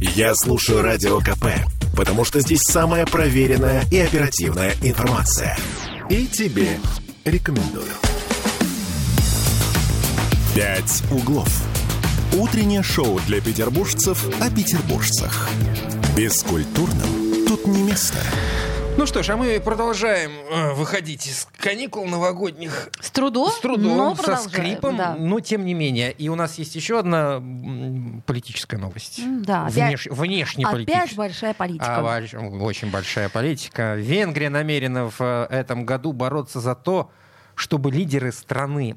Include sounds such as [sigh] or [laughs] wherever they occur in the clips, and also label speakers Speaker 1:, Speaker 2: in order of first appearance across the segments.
Speaker 1: Я слушаю Радио КП, потому что здесь самая проверенная и оперативная информация. И тебе рекомендую. «Пять углов». Утреннее шоу для петербуржцев о петербуржцах. Бескультурным тут не место.
Speaker 2: Ну что ж, а мы продолжаем э, выходить из каникул новогодних.
Speaker 3: С трудом,
Speaker 2: С трудом,
Speaker 3: но
Speaker 2: со скрипом,
Speaker 3: да.
Speaker 2: но тем не менее. И у нас есть еще одна политическая новость.
Speaker 3: Да,
Speaker 2: Внеш...
Speaker 3: опять-
Speaker 2: Внешне
Speaker 3: Опять большая политика.
Speaker 2: А, очень большая политика. Венгрия намерена в э, этом году бороться за то, чтобы лидеры страны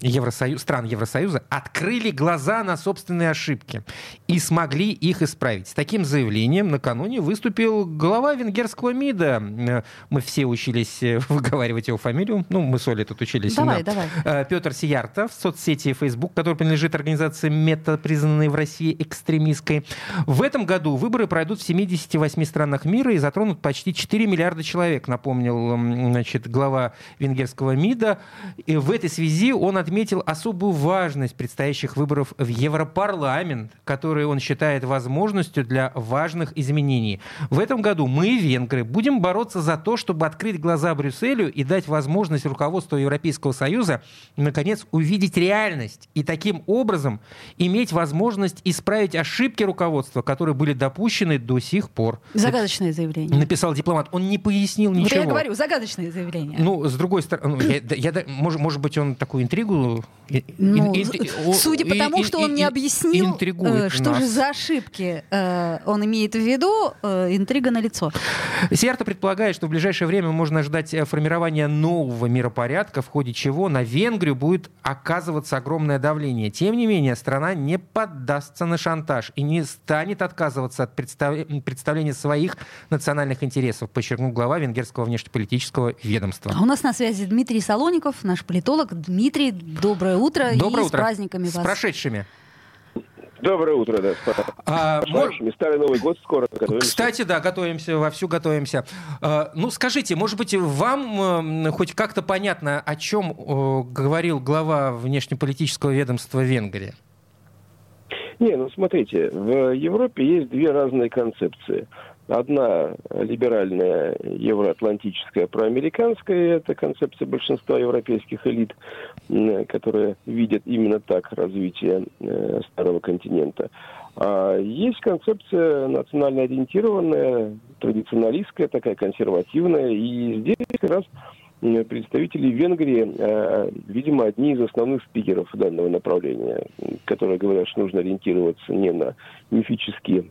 Speaker 2: Евросою- стран Евросоюза открыли глаза на собственные ошибки и смогли их исправить. С таким заявлением накануне выступил глава венгерского МИДа. Мы все учились э, [laughs] выговаривать его фамилию. Ну, мы с Олей тут учились.
Speaker 3: Давай,
Speaker 2: да.
Speaker 3: давай.
Speaker 2: Э, Петр Сиярта в соцсети Facebook, который принадлежит организации МЕТА, признанной в России экстремистской. В этом году выборы пройдут в 78 странах мира и затронут почти 4 миллиарда человек, напомнил значит, глава венгерского МИДа. И в этой связи он отметил особую важность предстоящих выборов в Европарламент, которые он считает возможностью для важных изменений. В этом году мы, венгры, будем бороться за то, чтобы открыть глаза Брюсселю и дать возможность руководству Европейского Союза наконец увидеть реальность и таким образом иметь возможность исправить ошибки руководства, которые были допущены до сих пор.
Speaker 3: Загадочное заявление.
Speaker 2: Написал дипломат. Он не пояснил
Speaker 3: Вот
Speaker 2: ничего.
Speaker 3: я говорю, загадочное заявление.
Speaker 2: Ну, с другой стороны, ну, я, я может, может быть, он такую интригу... и-
Speaker 3: Ну,
Speaker 2: ин-
Speaker 3: с-
Speaker 2: ин- о-
Speaker 3: судя по тому, что он не объяснил, э, что
Speaker 2: нас.
Speaker 3: же за ошибки э, он имеет в виду, э, интрига на лицо.
Speaker 2: Сиарта предполагает, что в ближайшее время можно ждать э, формирования нового миропорядка, в ходе чего на Венгрию будет оказываться огромное давление. Тем не менее, страна не поддастся на шантаж и не станет отказываться от представ- представления своих национальных интересов, подчеркнул глава венгерского внешнеполитического ведомства.
Speaker 3: А у нас на связи Дмитрий Солоников, наш политолог. Дмитрий, доброе утро
Speaker 2: Доброе
Speaker 3: и
Speaker 2: утро.
Speaker 3: с праздниками
Speaker 2: С
Speaker 3: вас.
Speaker 2: прошедшими.
Speaker 4: Доброе утро, да. С
Speaker 2: А, мор-
Speaker 4: прошедшими. Старый Новый год скоро. готовимся.
Speaker 2: Кстати, да, готовимся, вовсю готовимся. Э, Ну, скажите, может быть, вам хоть как-то понятно, о чем говорил глава внешнеполитического ведомства Венгрии?
Speaker 4: Не, ну смотрите, в Европе есть две разные концепции. Одна либеральная, евроатлантическая, проамериканская, это концепция большинства европейских элит, которые видят именно так развитие э, старого континента. А есть концепция национально ориентированная, традиционалистская, такая консервативная, и здесь как раз представители Венгрии, э, видимо, одни из основных спикеров данного направления, которые говорят, что нужно ориентироваться не на мифические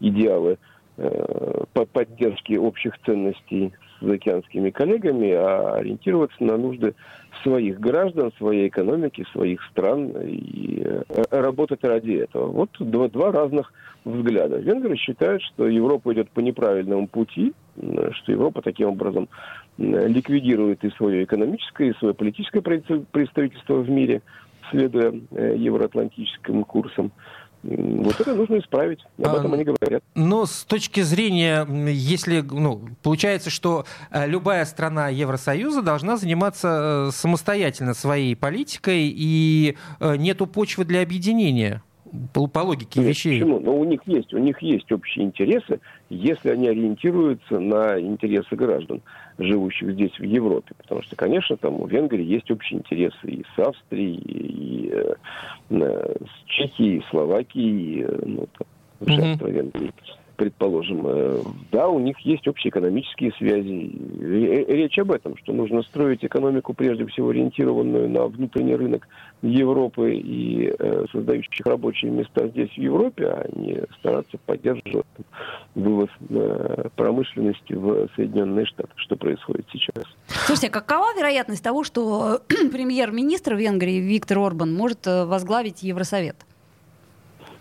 Speaker 4: идеалы э, по поддержке общих ценностей с океанскими коллегами, а ориентироваться на нужды своих граждан, своей экономики, своих стран и э, работать ради этого. Вот два, два разных взгляда. Венгры считают, что Европа идет по неправильному пути, э, что Европа таким образом э, ликвидирует и свое экономическое, и свое политическое представ- представительство в мире, следуя э, евроатлантическим курсам. Вот это нужно исправить. Об
Speaker 2: А,
Speaker 4: этом они говорят.
Speaker 2: Но с точки зрения, если, ну, получается, что э, любая страна Евросоюза должна заниматься э, самостоятельно своей политикой, и э, нету почвы для объединения по, по логике
Speaker 4: Нет,
Speaker 2: вещей.
Speaker 4: Почему? Но у них есть, у них есть общие интересы, если они ориентируются на интересы граждан, живущих здесь в Европе. Потому что, конечно, там у Венгрии есть общие интересы и с Австрией, и э, э, с Чехией, и Словакией, и, э, ну, там, уже
Speaker 2: Мгм.
Speaker 4: Предположим. Э, Да, у них есть общие экономические связи. Ре- Речь об этом, что нужно строить экономику, прежде всего, ориентированную на внутренний рынок Европы и э, создающих рабочие места здесь, в Европе, а не стараться поддерживать вывоз э, промышленности в Соединенные Штаты, что происходит сейчас.
Speaker 3: Слушайте, а какова вероятность того, что [clears throat] премьер-министр Венгрии Виктор Орбан может э, возглавить Евросовет?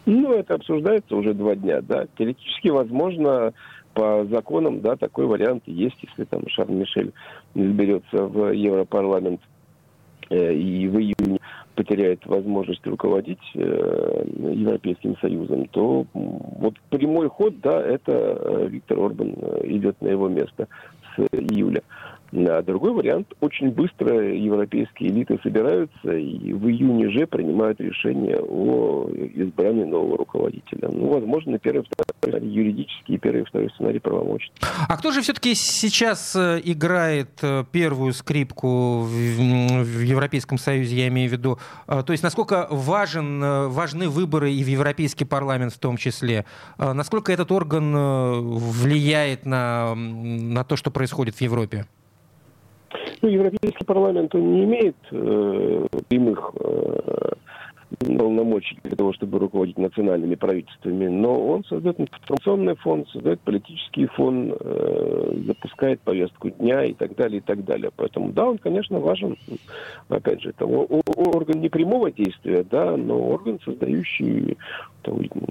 Speaker 4: Ну, это обсуждается уже два дня, да. Теоретически, возможно, по законам, да, такой вариант есть, если там Шарль Мишель изберется в Европарламент э, и в июне потеряет возможность руководить э, Европейским Союзом, то вот прямой ход, да, это э, Виктор Орбан э, идет на его место с июля. А другой вариант, очень быстро европейские элиты собираются и в июне же принимают решение о избрании нового руководителя. Ну, возможно, первый, второй юридический, первый и второй сценарий правомочный.
Speaker 2: А кто же все-таки сейчас э, играет э, первую скрипку в Европейском Союзе, я имею в виду? Э, то есть насколько важен, важны выборы и в Европейский парламент в том числе? Насколько этот орган влияет на, на то, что происходит в Европе?
Speaker 4: Ну, Европейский парламент, он не имеет э, прямых э, полномочий для того, чтобы руководить национальными правительствами, но он создает информационный фонд, создает политический фон, э, запускает повестку дня и так далее, и так далее. Поэтому, да, он, конечно, важен. Опять же, это орган не прямого действия, да, но орган, создающий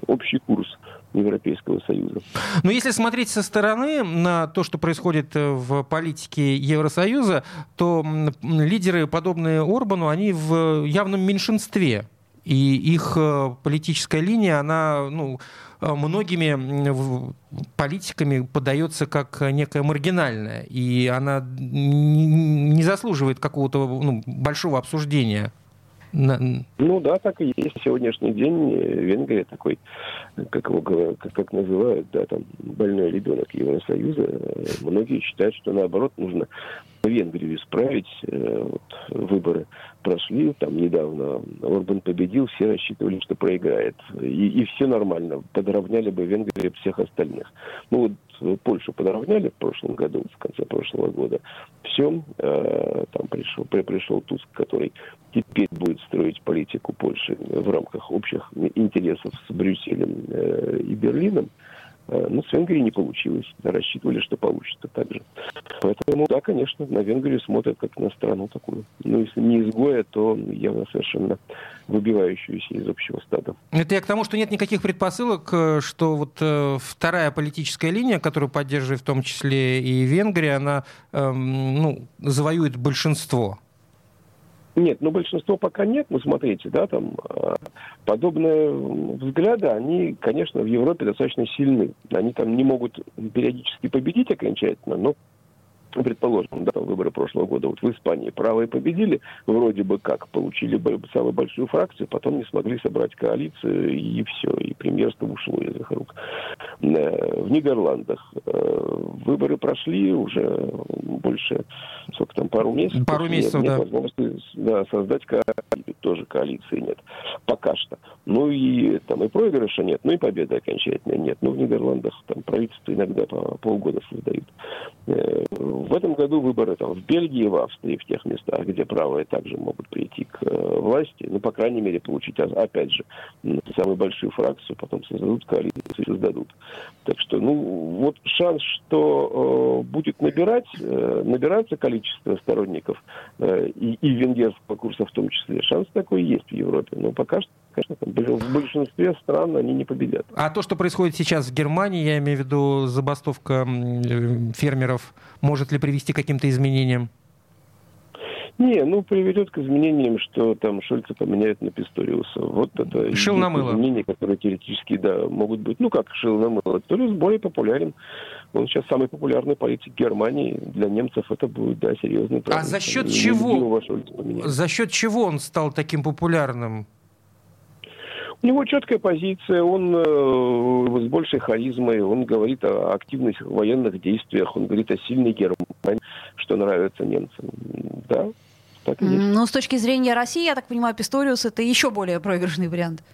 Speaker 4: общий курс Европейского Союза.
Speaker 2: Но если смотреть со стороны на то, что происходит э, в политике Евросоюза, то лидеры, подобные Орбану, они в явном меньшинстве. И их э, политическая линия, она ну, э, многими политиками подается как некая маргинальная. И она не заслуживает какого-то ну, большого обсуждения.
Speaker 4: Ну да, так и есть. Сегодняшний день Венгрия такой, как его как, как называют, да, там больной ребенок Евросоюза. Многие считают, что наоборот нужно Венгрию исправить. Э, вот, выборы прошли, там недавно Орбан победил, все рассчитывали, что проиграет. И, и все нормально, подровняли бы Венгрию всех остальных. Ну вот Польшу подровняли в прошлом году, в конце прошлого года. Все, э, там пришел, пришел Туск, который теперь будет строить политику Польши в рамках общих интересов с Брюсселем э, и Берлином. Э, но с Венгрией не получилось. Рассчитывали, что получится так же. Поэтому, да, конечно, на Венгрию смотрят как на страну такую. Ну, если не изгоя, то явно совершенно выбивающуюся из общего стада.
Speaker 2: Это я к тому, что нет никаких предпосылок, э, что вот э, вторая политическая линия, которую поддерживает в том числе и Венгрия, она э, ну, завоюет большинство
Speaker 4: нет, ну большинство пока нет, ну смотрите, да, там а, подобные взгляды, они, конечно, в Европе достаточно сильны. Они там не могут периодически победить окончательно, но предположим, да, выборы прошлого года, вот в Испании правые победили, вроде бы как, получили самую большую фракцию, потом не смогли собрать коалицию, и все, и премьерство ушло из их рук. Э, в Нидерландах э, выборы прошли уже больше, сколько там, пару месяцев.
Speaker 2: Пару месяцев, нет, да. Нет возможности
Speaker 4: да, создать коалицию, тоже коалиции нет, пока что. Ну и там и проигрыша нет, ну и победы окончательно нет. Ну в Нидерландах там правительство иногда по полгода создают. В этом году выборы там в Бельгии, в Австрии, в тех местах, где правые также могут прийти к э, власти, ну, по крайней мере, получить, опять же, самую большую фракцию, потом создадут коалицию создадут. Так что, ну, вот шанс, что э, будет набирать, э, набираться количество сторонников э, и, и венгерского курса в том числе, шанс такой есть в Европе. Но пока что, конечно, в большинстве стран они не победят.
Speaker 2: А то, что происходит сейчас в Германии, я имею в виду забастовка э, фермеров, может ли привести к каким-то изменениям?
Speaker 4: Не, ну приведет к изменениям, что там Шольца поменяют на Писториуса. Вот это
Speaker 2: шил на мыло.
Speaker 4: изменения, которые теоретически, да, могут быть. Ну как шил на мыло. Писториус более популярен. Он сейчас самый популярный политик Германии. Для немцев это будет, да, серьезный
Speaker 2: проблем. А за счет чего? За счет чего он стал таким популярным?
Speaker 4: У него четкая позиция, он э, с большей харизмой, он говорит о активных военных действиях, он говорит о сильной Германии, что нравится немцам. Да,
Speaker 3: так и есть. Но с точки зрения России, я так понимаю, Писториус это еще более проигрышный вариант.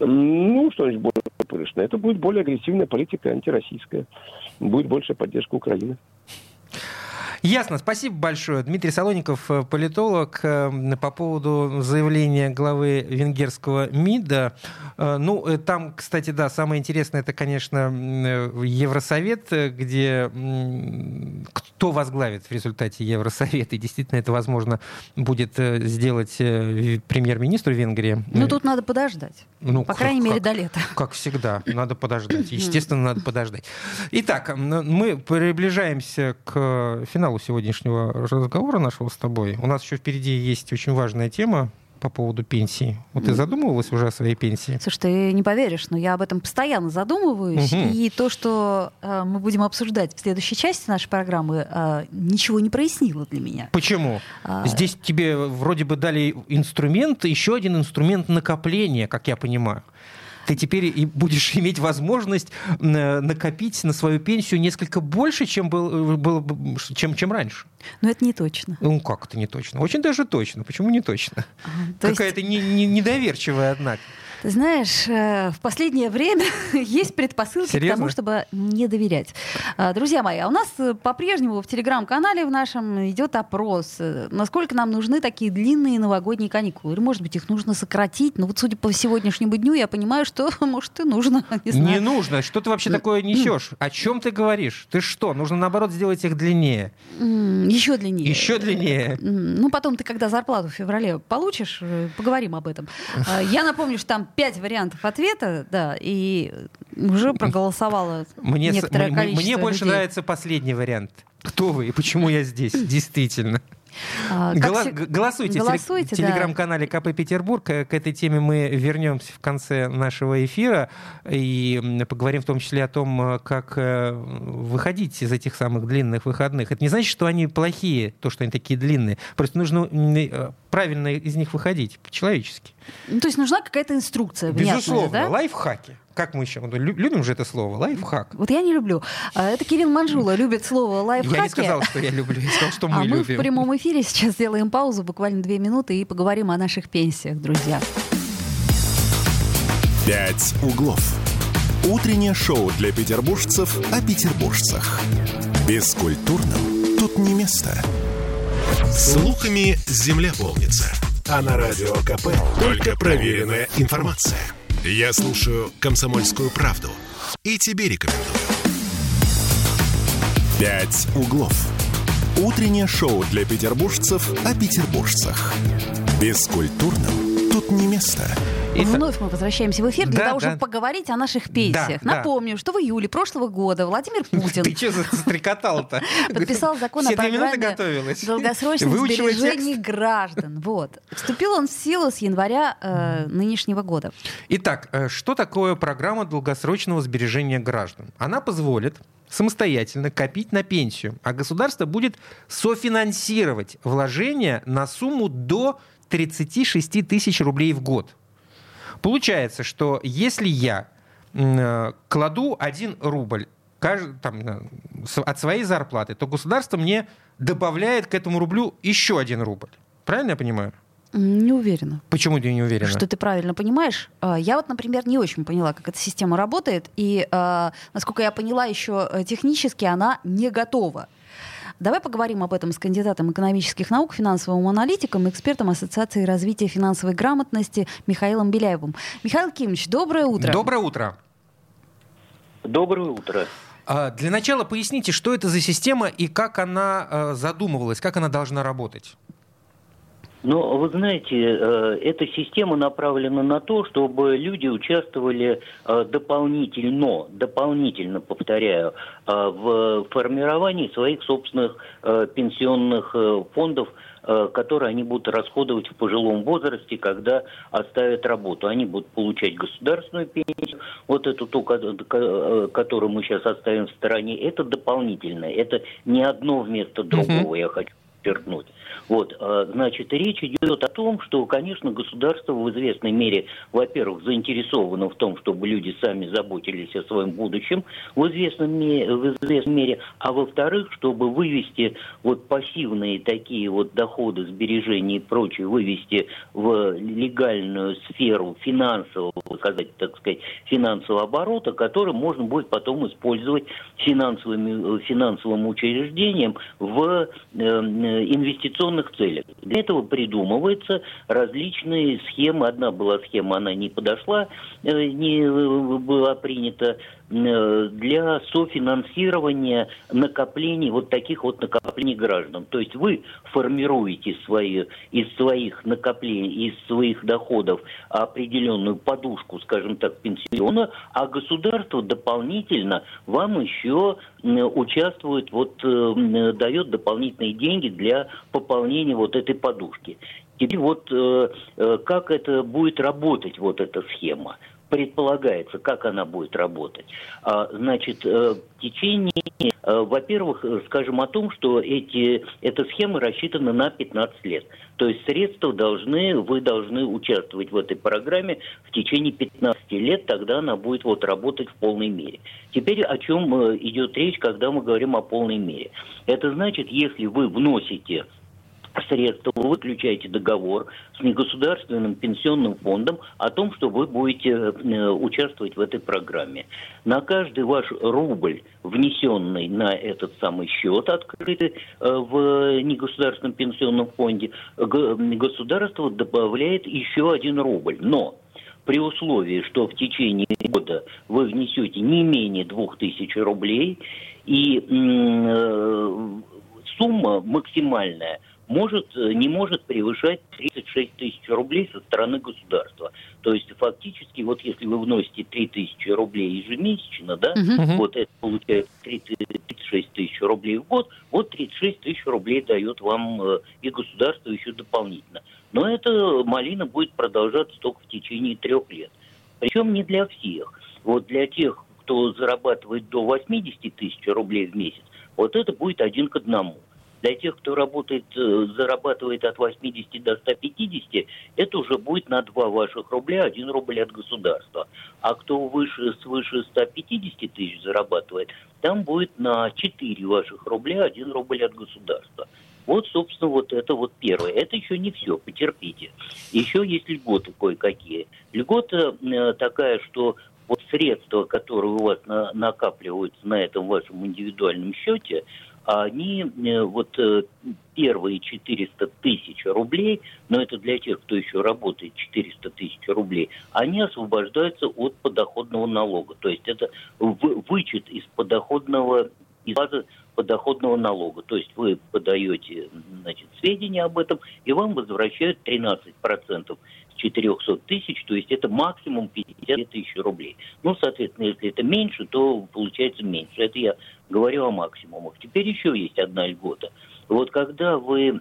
Speaker 4: Ну, что значит более проигрышный? Это будет более агрессивная политика антироссийская. Будет больше поддержка Украины.
Speaker 2: Ясно. Спасибо большое. Дмитрий Солоников, э, политолог, э, по поводу заявления главы венгерского МИДа. Э, ну, там, кстати, да, самое интересное, это, конечно, Евросовет, где кто возглавит в результате Евросовета. И действительно, это возможно будет сделать премьер-министру Венгрии.
Speaker 3: Ну, тут надо подождать. Ну, по крайней как, мере, до лета.
Speaker 2: Как всегда, надо подождать. [laughs] Естественно, надо подождать. Итак, мы приближаемся к финалу финалу сегодняшнего разговора нашего с тобой. У нас еще впереди есть очень важная тема. по поводу пенсии? Вот ты задумывалась уже о своей пенсии?
Speaker 3: Слушай, ты не поверишь, но я об этом постоянно задумываюсь.
Speaker 2: Мгм.
Speaker 3: И то, что э, мы будем обсуждать в следующей части нашей программы, э, ничего не прояснило для меня.
Speaker 2: Почему?
Speaker 3: А,
Speaker 2: Здесь тебе вроде бы дали инструмент, еще один инструмент накопления, как я понимаю. Ты теперь и будешь [laughs] иметь возможность э, накопить на свою пенсию несколько больше, чем, был, был, чем, чем раньше.
Speaker 3: Но это не точно.
Speaker 2: Ну, как это не точно? Очень даже точно. Почему не точно?
Speaker 3: То есть,
Speaker 2: Какая-то не- недоверчивая, однако.
Speaker 3: Ты знаешь, э, в последнее время [laughs] есть предпосылки к
Speaker 2: Серьезно?
Speaker 3: тому, чтобы не доверять. А, Друзья мои, а у нас э, по-прежнему в телеграм-канале в нашем идет опрос, э, насколько нам нужны такие длинные новогодние каникулы. Или, может быть, их нужно сократить. Но вот судя по сегодняшнему дню, я понимаю, что, [laughs] может, и нужно. [laughs] Не знаю.
Speaker 2: Не нужно. Что ты вообще такое несешь? О чем ты говоришь? Ты что? Нужно, наоборот, сделать их длиннее.
Speaker 3: Еще длиннее.
Speaker 2: Еще длиннее.
Speaker 3: Ну, потом ты, когда зарплату в феврале получишь, поговорим об этом. А, Я напомню, что там пять вариантов ответа, да, и уже проголосовало
Speaker 2: Мне, с-
Speaker 3: некоторое
Speaker 2: м-
Speaker 3: количество
Speaker 2: мне больше
Speaker 3: людей.
Speaker 2: нравится последний вариант. Кто вы и почему я здесь? [laughs] Действительно.
Speaker 3: А, как
Speaker 2: Гола-
Speaker 3: все-
Speaker 2: г- Голосуйте, в теле-
Speaker 3: голосуйте,
Speaker 2: в телеграм-канале КП Петербург. К этой теме мы вернемся в конце нашего эфира и поговорим в том числе о том, э, как э, выходить из этих самых длинных выходных. Это не значит, что они плохие, то, что они такие длинные. Просто нужно э, правильно из них выходить, по-человечески.
Speaker 3: Ну, то есть нужна какая-то инструкция
Speaker 2: Безусловно,
Speaker 3: да?
Speaker 2: лайфхаки. Как мы еще? лю- Любим же это слово, лайфхак.
Speaker 3: Вот я не люблю. А, Это Кирилл Манжула любит слово лайфхаки.
Speaker 2: Я не сказал, что я люблю, я сказал, что мы
Speaker 3: а мы
Speaker 2: любим.
Speaker 3: в прямом эфире сейчас сделаем паузу, буквально две минуты, и поговорим о наших пенсиях, друзья.
Speaker 1: «Пять углов». Утреннее шоу для петербуржцев о петербуржцах. Бескультурным тут не место. Слухами земля полнится. А на радио КП только проверенная информация. Я слушаю «Комсомольскую правду» и тебе рекомендую. «Пять углов». Утреннее шоу для петербуржцев о петербуржцах. Бескультурным тут не место.
Speaker 2: Итак,
Speaker 3: Вновь мы возвращаемся в эфир для
Speaker 2: Да,
Speaker 3: того,
Speaker 2: да.
Speaker 3: чтобы поговорить о наших пенсиях.
Speaker 2: Да, да.
Speaker 3: Напомню, что в июле прошлого года Владимир [laughs] Путин
Speaker 2: Ты что застрекотал-то? [laughs]
Speaker 3: подписал закон о программе долгосрочных сбережений
Speaker 2: текст.
Speaker 3: граждан. Вот. Вступил он в силу с января э, нынешнего года.
Speaker 2: Итак, э, что такое программа долгосрочного сбережения граждан? Она позволит самостоятельно копить на пенсию, а государство будет софинансировать вложения на сумму до 36 тысяч рублей в год. Получается, что если я э, кладу 1 рубль там, э, от своей зарплаты, то государство мне добавляет к этому рублю еще 1 рубль. Правильно я понимаю?
Speaker 3: Не уверена.
Speaker 2: Почему ты не уверена?
Speaker 3: Что ты правильно понимаешь. А, Я вот, например, не очень поняла, как эта система работает. И, а, насколько я поняла, еще э, технически она не готова. Давай поговорим об этом с кандидатом экономических наук, финансовым аналитиком, экспертом Ассоциации развития финансовой грамотности Михаилом Беляевым. Михаил Кимович, доброе утро.
Speaker 2: Доброе утро.
Speaker 5: Доброе утро.
Speaker 2: А, Для начала поясните, что это за система и как она э, задумывалась, как она должна работать.
Speaker 5: Ну, вы знаете, э, эта система направлена на то, чтобы люди участвовали э, дополнительно, дополнительно, повторяю, э, в формировании своих собственных пенсионных фондов, которые они будут расходовать в пожилом возрасте, когда оставят работу. Они будут получать государственную пенсию, вот эту ту, ко- ко- которую мы сейчас оставим в стороне, это дополнительное, это не одно вместо другого, я хочу подчеркнуть. Вот, э, значит, речь идет о том, что, конечно, государство в известной мере, во-первых, заинтересовано в том, чтобы люди сами заботились о своем будущем в известном ме- в известной мере, а во-вторых, чтобы вывести вот пассивные такие вот доходы, сбережения и прочее, вывести в легальную сферу финансового, сказать, так сказать, финансового оборота, который можно будет потом использовать финансовыми, э, финансовым учреждением в э, э, инвестиционных целях. Для этого придумываются различные схемы. Одна была схема, она не подошла, э, не э, была принята для софинансирования накоплений, вот таких вот накоплений граждан. То есть вы формируете свои, из своих накоплений, из своих доходов определенную подушку, скажем так, пенсионную, а государство дополнительно вам еще участвует, вот э, дает дополнительные деньги для пополнения вот этой подушки. Теперь вот э, э, как это будет работать, вот эта схема? Предполагается, как она будет работать. А, значит, э, в течение, э, во-первых, скажем о том, что эти, эта схема рассчитана на 15 лет. То есть средства должны, вы должны участвовать в этой программе в течение 15 лет, тогда она будет вот работать в полной мере. Теперь о чем э, идет речь, когда мы говорим о полной мере? Это значит, если вы вносите средства, вы заключаете договор с негосударственным пенсионным фондом о том, что вы будете э, участвовать в этой программе. На каждый ваш рубль, внесенный на этот самый счет, открытый э, в негосударственном пенсионном фонде, государство добавляет еще один рубль. Но при условии, что в течение года вы внесете не менее 2000 рублей, и э, сумма максимальная – может, э, не может превышать 36 тысяч рублей со стороны государства. То есть фактически, вот если вы вносите 3 тысячи рублей ежемесячно, да, uh-huh. вот это получается 36 тысяч рублей в год, вот 36 тысяч рублей дает вам э, и государство еще дополнительно. Но эта малина будет продолжаться только в течение трех лет. Причем не для всех. Вот для тех, кто зарабатывает до 80 тысяч рублей в месяц, вот это будет один к одному. Для тех, кто работает, э, зарабатывает от 80 до 150, это уже будет на 2 ваших рубля, 1 рубль от государства. А кто выше, свыше 150 тысяч зарабатывает, там будет на 4 ваших рубля, 1 рубль от государства. Вот, собственно, вот это вот первое. Это еще не все, потерпите. Еще есть льготы кое-какие. Льгота э, такая, что вот средства, которые у вас на, накапливаются на этом вашем индивидуальном счете, они э, вот э, первые 400 тысяч рублей, но это для тех, кто еще работает 400 тысяч рублей, они освобождаются от подоходного налога. То есть это вычет из подоходного из базы подоходного налога. То есть вы подаете значит, сведения об этом, и вам возвращают 13% 400 тысяч, то есть это максимум 50 тысяч рублей. Ну, соответственно, если это меньше, то получается меньше. Это я говорю о максимумах. Теперь еще есть одна льгота. Вот когда вы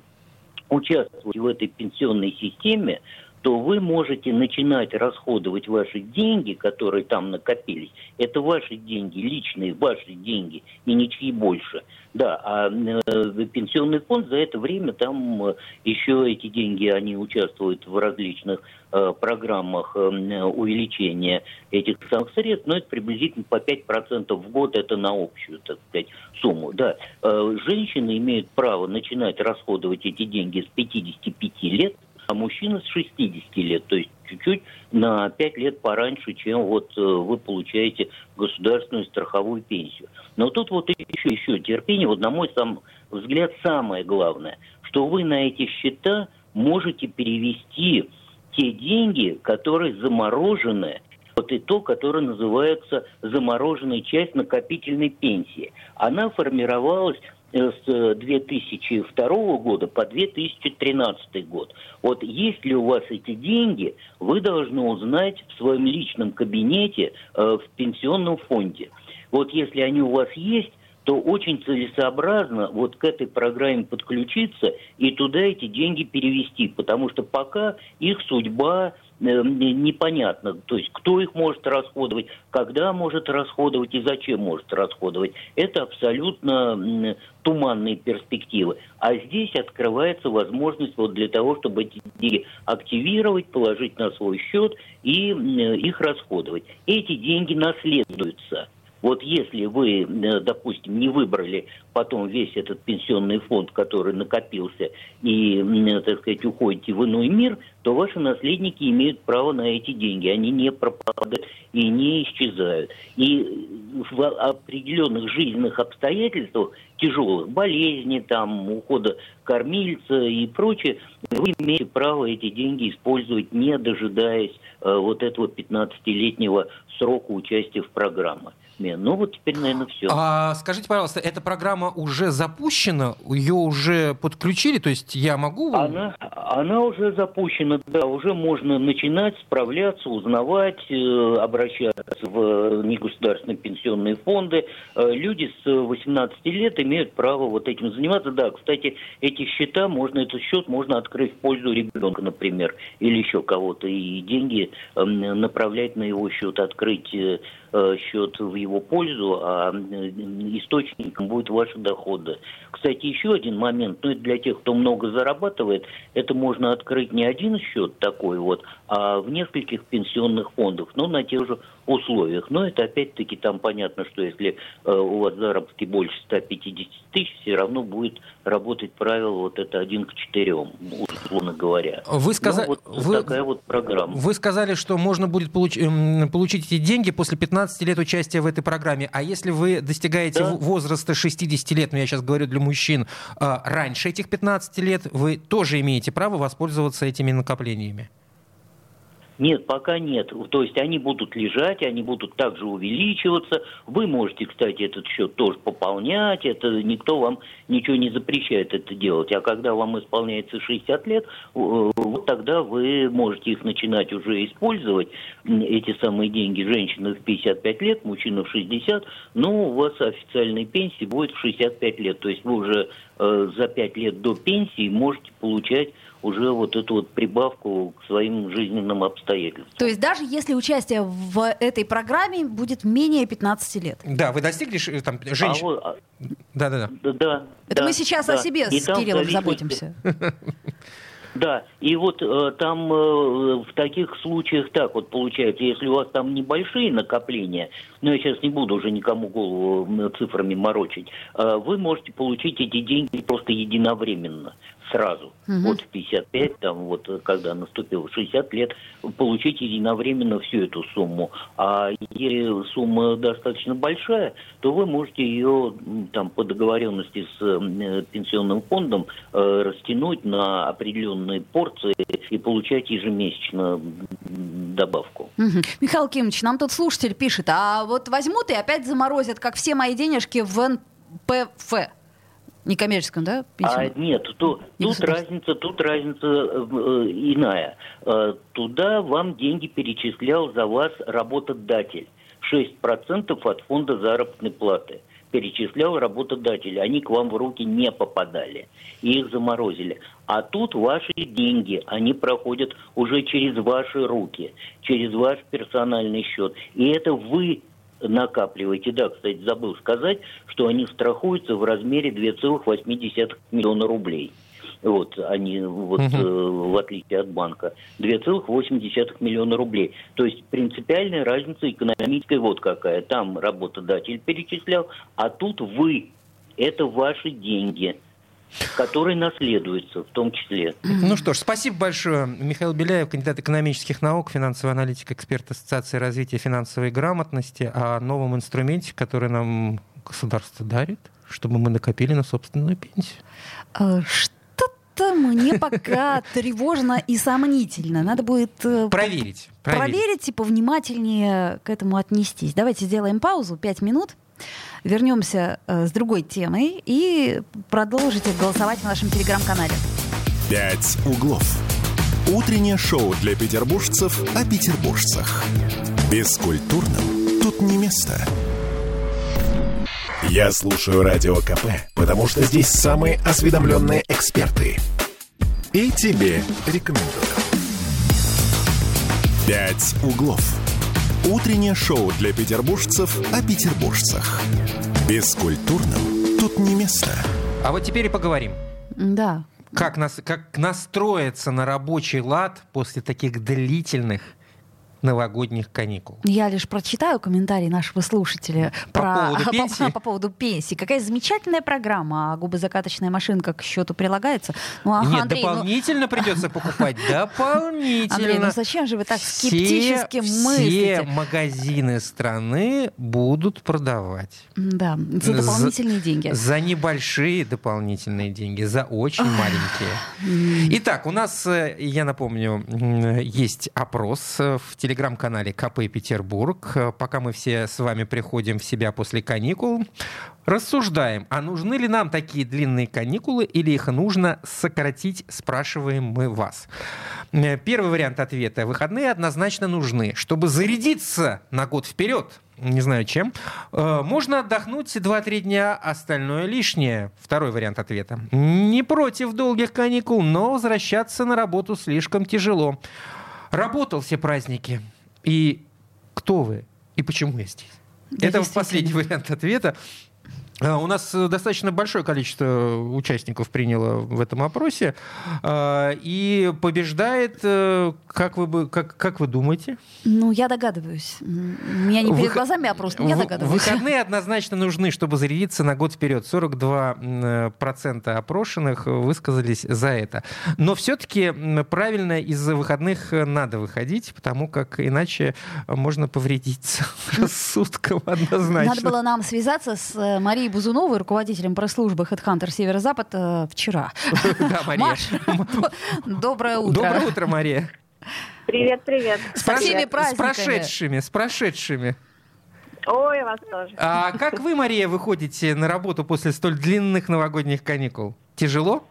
Speaker 5: участвуете в этой пенсионной системе, то вы можете начинать расходовать ваши деньги, которые там накопились. Это ваши деньги, личные ваши деньги, и ничьи больше. Да, а э, пенсионный фонд за это время там э, еще эти деньги, они участвуют в различных э, программах э, увеличения этих самых средств, но это приблизительно по 5% в год, это на общую, так сказать, сумму. Да, э, женщины имеют право начинать расходовать эти деньги с 55 лет, а мужчина с 60 лет, то есть чуть-чуть на 5 лет пораньше, чем вот э, вы получаете государственную страховую пенсию. Но тут вот еще, еще терпение, вот на мой сам взгляд, самое главное, что вы на эти счета можете перевести те деньги, которые заморожены вот и то, которое называется замороженная часть накопительной пенсии. Она формировалась с 2002 э, года по 2013 год. Вот есть ли у вас эти деньги, вы должны узнать в своем личном кабинете э, в пенсионном фонде. Вот если они у вас есть, то очень целесообразно вот к этой программе подключиться и туда эти деньги перевести, потому что пока их судьба Э, непонятно, то есть кто их может расходовать, когда может расходовать и зачем может расходовать. Это абсолютно туманные перспективы. А здесь открывается возможность вот для того, чтобы эти деньги активировать, положить на свой счет и их расходовать. Эти деньги наследуются. Вот если вы, э, допустим, не выбрали потом весь этот пенсионный фонд, который накопился, и, так сказать, уходите в иной мир, то ваши наследники имеют право на эти деньги. Они не пропадают и не исчезают. И в определенных жизненных обстоятельствах, тяжелых, болезни, там, ухода кормильца и прочее, вы имеете право эти деньги использовать, не дожидаясь э, вот этого 15-летнего срока участия в программах. Ну вот теперь, наверное, все.
Speaker 2: А, скажите, пожалуйста, эта программа уже запущена, ее уже подключили, то есть я могу...
Speaker 5: Она, она уже запущена, да, уже можно начинать справляться, узнавать, э, обращаться в негосударственные пенсионные фонды. Э, люди с 18 лет имеют право вот этим заниматься. Да, кстати, эти счета можно, этот счет можно открыть в пользу ребенка, например, или еще кого-то, и деньги эм, направлять на его счет, открыть э, Э, счет в его пользу, а источником будет ваши доходы. Кстати, еще один момент, ну это для тех, кто много зарабатывает, это можно открыть не один счет такой вот, а в нескольких пенсионных фондах, но на тех же условиях. Но это опять-таки там понятно, что если э, у вас заработки больше 150 тысяч, все равно будет работать правило вот это один к четырем, условно говоря.
Speaker 2: Вы сказали,
Speaker 5: ну, вот вы, такая вот программа.
Speaker 2: Вы сказали, что можно будет получ, получить эти деньги после 15 лет участия в этой программе. А если вы достигаете да. возраста 60 лет, ну я сейчас говорю для мужчин, э, раньше этих 15 лет, вы тоже имеете право воспользоваться этими накоплениями?
Speaker 5: Нет, пока нет. То есть они будут лежать, они будут также увеличиваться. Вы можете, кстати, этот счет тоже пополнять. Это никто вам ничего не запрещает это делать. А когда вам исполняется 60 лет, вот тогда вы можете их начинать уже использовать, эти самые деньги. Женщины в 55 лет, мужчина в 60. Но у вас официальной пенсии будет в 65 лет. То есть вы уже э, за 5 лет до пенсии можете получать уже вот эту вот прибавку к своим жизненным обстоятельствам.
Speaker 3: То есть даже если участие в этой программе будет менее 15 лет?
Speaker 2: Да, вы достигли там женщин... А вот, а да, да,
Speaker 3: да. да Это да, мы сейчас да. о себе И с Кириллом заботимся. [laughs]
Speaker 5: Да, и вот э, там э, в таких случаях так вот получается, если у вас там небольшие накопления, но я сейчас не буду уже никому голову цифрами морочить, э, вы можете получить эти деньги просто единовременно сразу. Угу. Вот в 55, там вот когда наступило 60 лет, получить единовременно всю эту сумму. А если сумма достаточно большая, то вы можете ее там по договоренности с э, пенсионным фондом э, растянуть на определенные порции и получать ежемесячно добавку.
Speaker 3: Угу. Михаил Кимович, нам тут слушатель пишет, а вот возьмут и опять заморозят, как все мои денежки в НПФ. Некоммерческом, да?
Speaker 5: А, нет, то, тут разница, тут разница э, э, иная. Э, туда вам деньги перечислял за вас работодатель. 6% от фонда заработной платы перечислял работодатель. Они к вам в руки не попадали. И их заморозили. А тут ваши деньги, они проходят уже через ваши руки, через ваш персональный счет. И это вы накапливаете. Да, кстати, забыл сказать, что они страхуются в размере 2,8 миллиона рублей. Вот они, вот, угу. э, в отличие от банка, 2,8 миллиона рублей. То есть принципиальная разница экономическая вот какая. Там работодатель перечислял, а тут вы. Это ваши деньги который наследуется в том числе.
Speaker 2: Ну что ж, спасибо большое. Михаил Беляев, кандидат экономических наук, финансовый аналитик, эксперт Ассоциации развития финансовой грамотности, о новом инструменте, который нам государство дарит, чтобы мы накопили на собственную пенсию.
Speaker 3: А, что-то мне пока [laughs] тревожно и сомнительно. Надо будет
Speaker 2: э, проверить,
Speaker 3: проверить. проверить и повнимательнее к этому отнестись. Давайте сделаем паузу, пять минут вернемся э, с другой темой и продолжите голосовать в нашем телеграм-канале.
Speaker 1: «Пять углов». Утреннее шоу для петербуржцев о петербуржцах. Бескультурным тут не место. Я слушаю Радио КП, потому что здесь самые осведомленные эксперты. И тебе рекомендую. «Пять углов». Утреннее шоу для петербуржцев о петербуржцах. Бескультурным тут не место.
Speaker 2: А вот теперь и поговорим.
Speaker 3: Да.
Speaker 2: Как, нас, как настроиться на рабочий лад после таких длительных новогодних каникул.
Speaker 3: Я лишь прочитаю комментарий нашего слушателя
Speaker 2: по про, поводу [laughs] пенсии.
Speaker 3: По, [laughs] по поводу пенсии. Какая замечательная программа, а губозакаточная машинка к счету прилагается. Ну, а,
Speaker 2: Нет, Андрей, ну дополнительно ну... придется покупать. [laughs] Дополнительно.
Speaker 3: Андрей, ну зачем же вы так скептически
Speaker 2: все,
Speaker 3: мыслите?
Speaker 2: Все магазины страны будут продавать.
Speaker 3: Да, за дополнительные
Speaker 2: за,
Speaker 3: деньги.
Speaker 2: За небольшие дополнительные деньги, за очень маленькие. Итак, у нас, э, я напомню, есть опрос э, в телефоне телеграм-канале КП Петербург. Пока мы все с вами приходим в себя после каникул, рассуждаем, а нужны ли нам такие длинные каникулы или их нужно сократить, спрашиваем мы вас. Э, первый вариант ответа. Выходные однозначно нужны, чтобы зарядиться на год вперед не знаю чем. Э, можно отдохнуть 2-3 дня, остальное лишнее. Второй вариант ответа. Не против долгих каникул, но возвращаться на работу слишком тяжело. Работал все праздники. И кто вы? И почему я здесь? Да, Это последний [laughs] вариант ответа. А, у нас э, достаточно большое количество участников приняло в этом опросе. А, и побеждает, э, как вы, как, как вы думаете?
Speaker 3: Ну, я догадываюсь. У меня не перед Вы... глазами опрос, но я догадываюсь.
Speaker 2: Выходные [laughs] однозначно нужны, чтобы зарядиться на год вперед. 42% опрошенных высказались за это. Но все-таки правильно из выходных надо выходить, потому как иначе можно повредиться [laughs] рассудком однозначно.
Speaker 3: Надо было нам связаться с э, Марией Марией Бузуновой, руководителем пресс-службы HeadHunter Северо-Запад, э, вчера. [laughs]
Speaker 2: Да, Мария.
Speaker 3: доброе утро.
Speaker 2: Доброе утро, Мария.
Speaker 6: Привет, привет.
Speaker 2: С всеми праздниками. С прошедшими, с прошедшими.
Speaker 6: Ой, вас тоже.
Speaker 2: А как вы, Мария, выходите на работу после столь длинных новогодних каникул? Тяжело?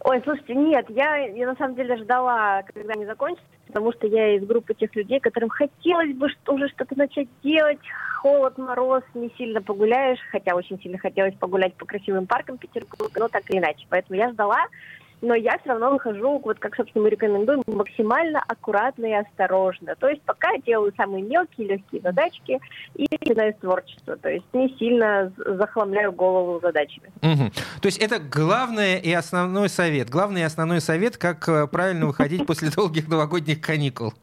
Speaker 6: Ой, слушайте, нет, я, я на самом деле ждала, когда они закончатся, потому что я из группы тех людей, которым хотелось бы уже что-то начать делать. Холод, мороз, не сильно погуляешь, хотя очень сильно хотелось погулять по красивым паркам Петербурга, но так или иначе. Поэтому я ждала, но я все равно выхожу, вот как, собственно, мы рекомендуем, максимально аккуратно и осторожно. То есть пока делаю самые мелкие, легкие задачки и начинаю творчество. То есть не сильно захламляю голову задачами.
Speaker 2: Угу. То есть это главное и основной совет. Главный и основной совет, как э, правильно выходить после долгих новогодних каникул.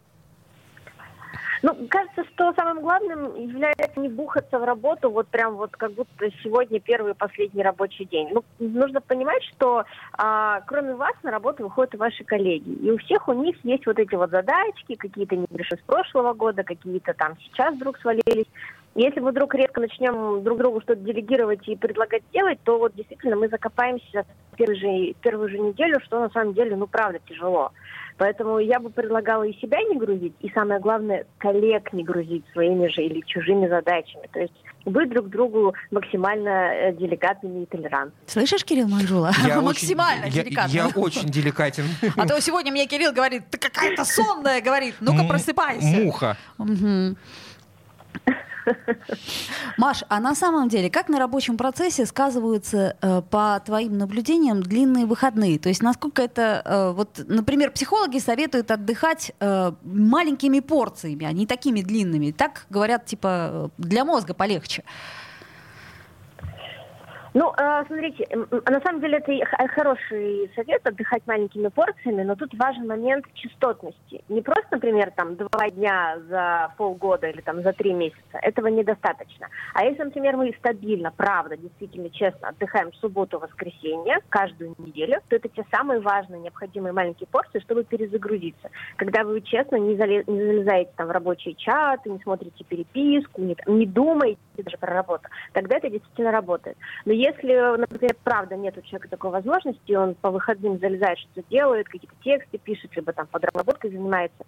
Speaker 6: Ну, кажется, что самым главным является не бухаться в работу, вот прям вот как будто сегодня первый и последний рабочий день. Ну, нужно понимать, что а, кроме вас на работу выходят ваши коллеги. И у всех у них есть вот эти вот задачки, какие-то не с прошлого года, какие-то там сейчас вдруг свалились. Если мы вдруг резко начнем друг другу что-то делегировать и предлагать делать, то вот действительно мы закопаемся в первую же, первую же неделю, что на самом деле, ну, правда, тяжело. Поэтому я бы предлагала и себя не грузить, и самое главное, коллег не грузить своими же или чужими задачами. То есть быть друг другу максимально э, деликатными и толерантными.
Speaker 3: Слышишь, Кирилл Манжула?
Speaker 2: Я [laughs]
Speaker 3: максимально
Speaker 2: очень,
Speaker 3: деликатный.
Speaker 2: Я, я очень деликатен.
Speaker 3: А то сегодня мне Кирилл говорит, ты какая-то сонная, говорит, ну-ка просыпайся.
Speaker 2: Муха.
Speaker 3: Угу. [laughs] Маш, а на самом деле, как на рабочем процессе сказываются э, по твоим наблюдениям длинные выходные? То есть насколько это, э, вот, например, психологи советуют отдыхать э, маленькими порциями, а не такими длинными. Так говорят, типа, для мозга полегче.
Speaker 6: Ну, а, смотрите, на самом деле это хороший совет отдыхать маленькими порциями, но тут важен момент частотности. Не просто, например, там два дня за полгода или там за три месяца. Этого недостаточно. А если, например, мы стабильно, правда, действительно, честно отдыхаем в субботу, воскресенье, каждую неделю, то это те самые важные, необходимые маленькие порции, чтобы перезагрузиться. Когда вы честно не, залезаете там в рабочие чаты, не смотрите переписку, не, не думаете даже про работу, тогда это действительно работает. Но если, например, правда нет у человека такой возможности, он по выходным залезает, что-то делает, какие-то тексты пишет, либо там подработкой занимается,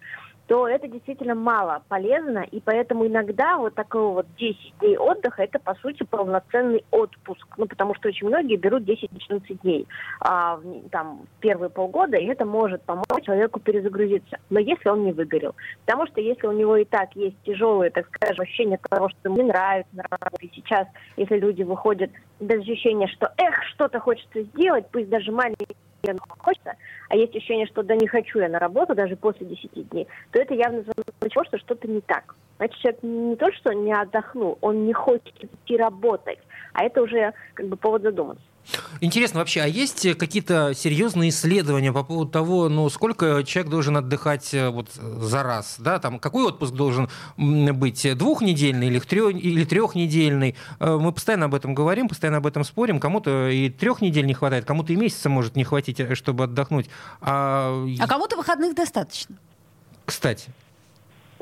Speaker 6: то это действительно мало полезно, и поэтому иногда вот такого вот 10 дней отдыха, это, по сути, полноценный отпуск, ну, потому что очень многие берут 10-14 дней а, там, первые полгода, и это может помочь человеку перезагрузиться, но если он не выгорел, потому что если у него и так есть тяжелые, так скажем, ощущения того, что ему не нравится на работе, и сейчас, если люди выходят без ощущения, что, эх, что-то хочется сделать, пусть даже маленький хочется, а есть ощущение, что да не хочу я на работу даже после 10 дней, то это явно звонок того, что что-то не так. Значит, человек не то, что не отдохнул, он не хочет идти работать, а это уже как бы повод задуматься.
Speaker 2: Интересно вообще, а есть какие-то серьезные исследования по поводу того, ну, сколько человек должен отдыхать э, вот за раз, да, там, какой отпуск должен быть, двухнедельный или, трех, или трехнедельный? Э, мы постоянно об этом говорим, постоянно об этом спорим, кому-то и трех недель не хватает, кому-то и месяца может не хватить, э, чтобы отдохнуть.
Speaker 3: А, а кому-то выходных достаточно.
Speaker 2: Кстати.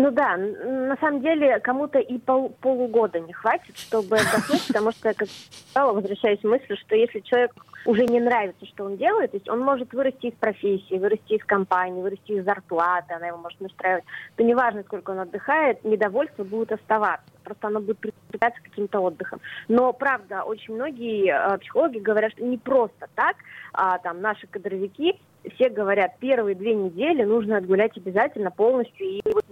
Speaker 6: Ну да, на самом деле кому-то и пол, полугода не хватит, чтобы отдохнуть, потому что, как сказала, возвращаясь к мысли, что если человек уже не нравится, что он делает, то есть он может вырасти из профессии, вырасти из компании, вырасти из зарплаты, она его может настраивать, то неважно, сколько он отдыхает, недовольство будет оставаться. Просто оно будет прикрепляться каким-то отдыхом. Но, правда, очень многие э, психологи говорят, что не просто так, а там наши кадровики все говорят, первые две недели нужно отгулять обязательно полностью и вот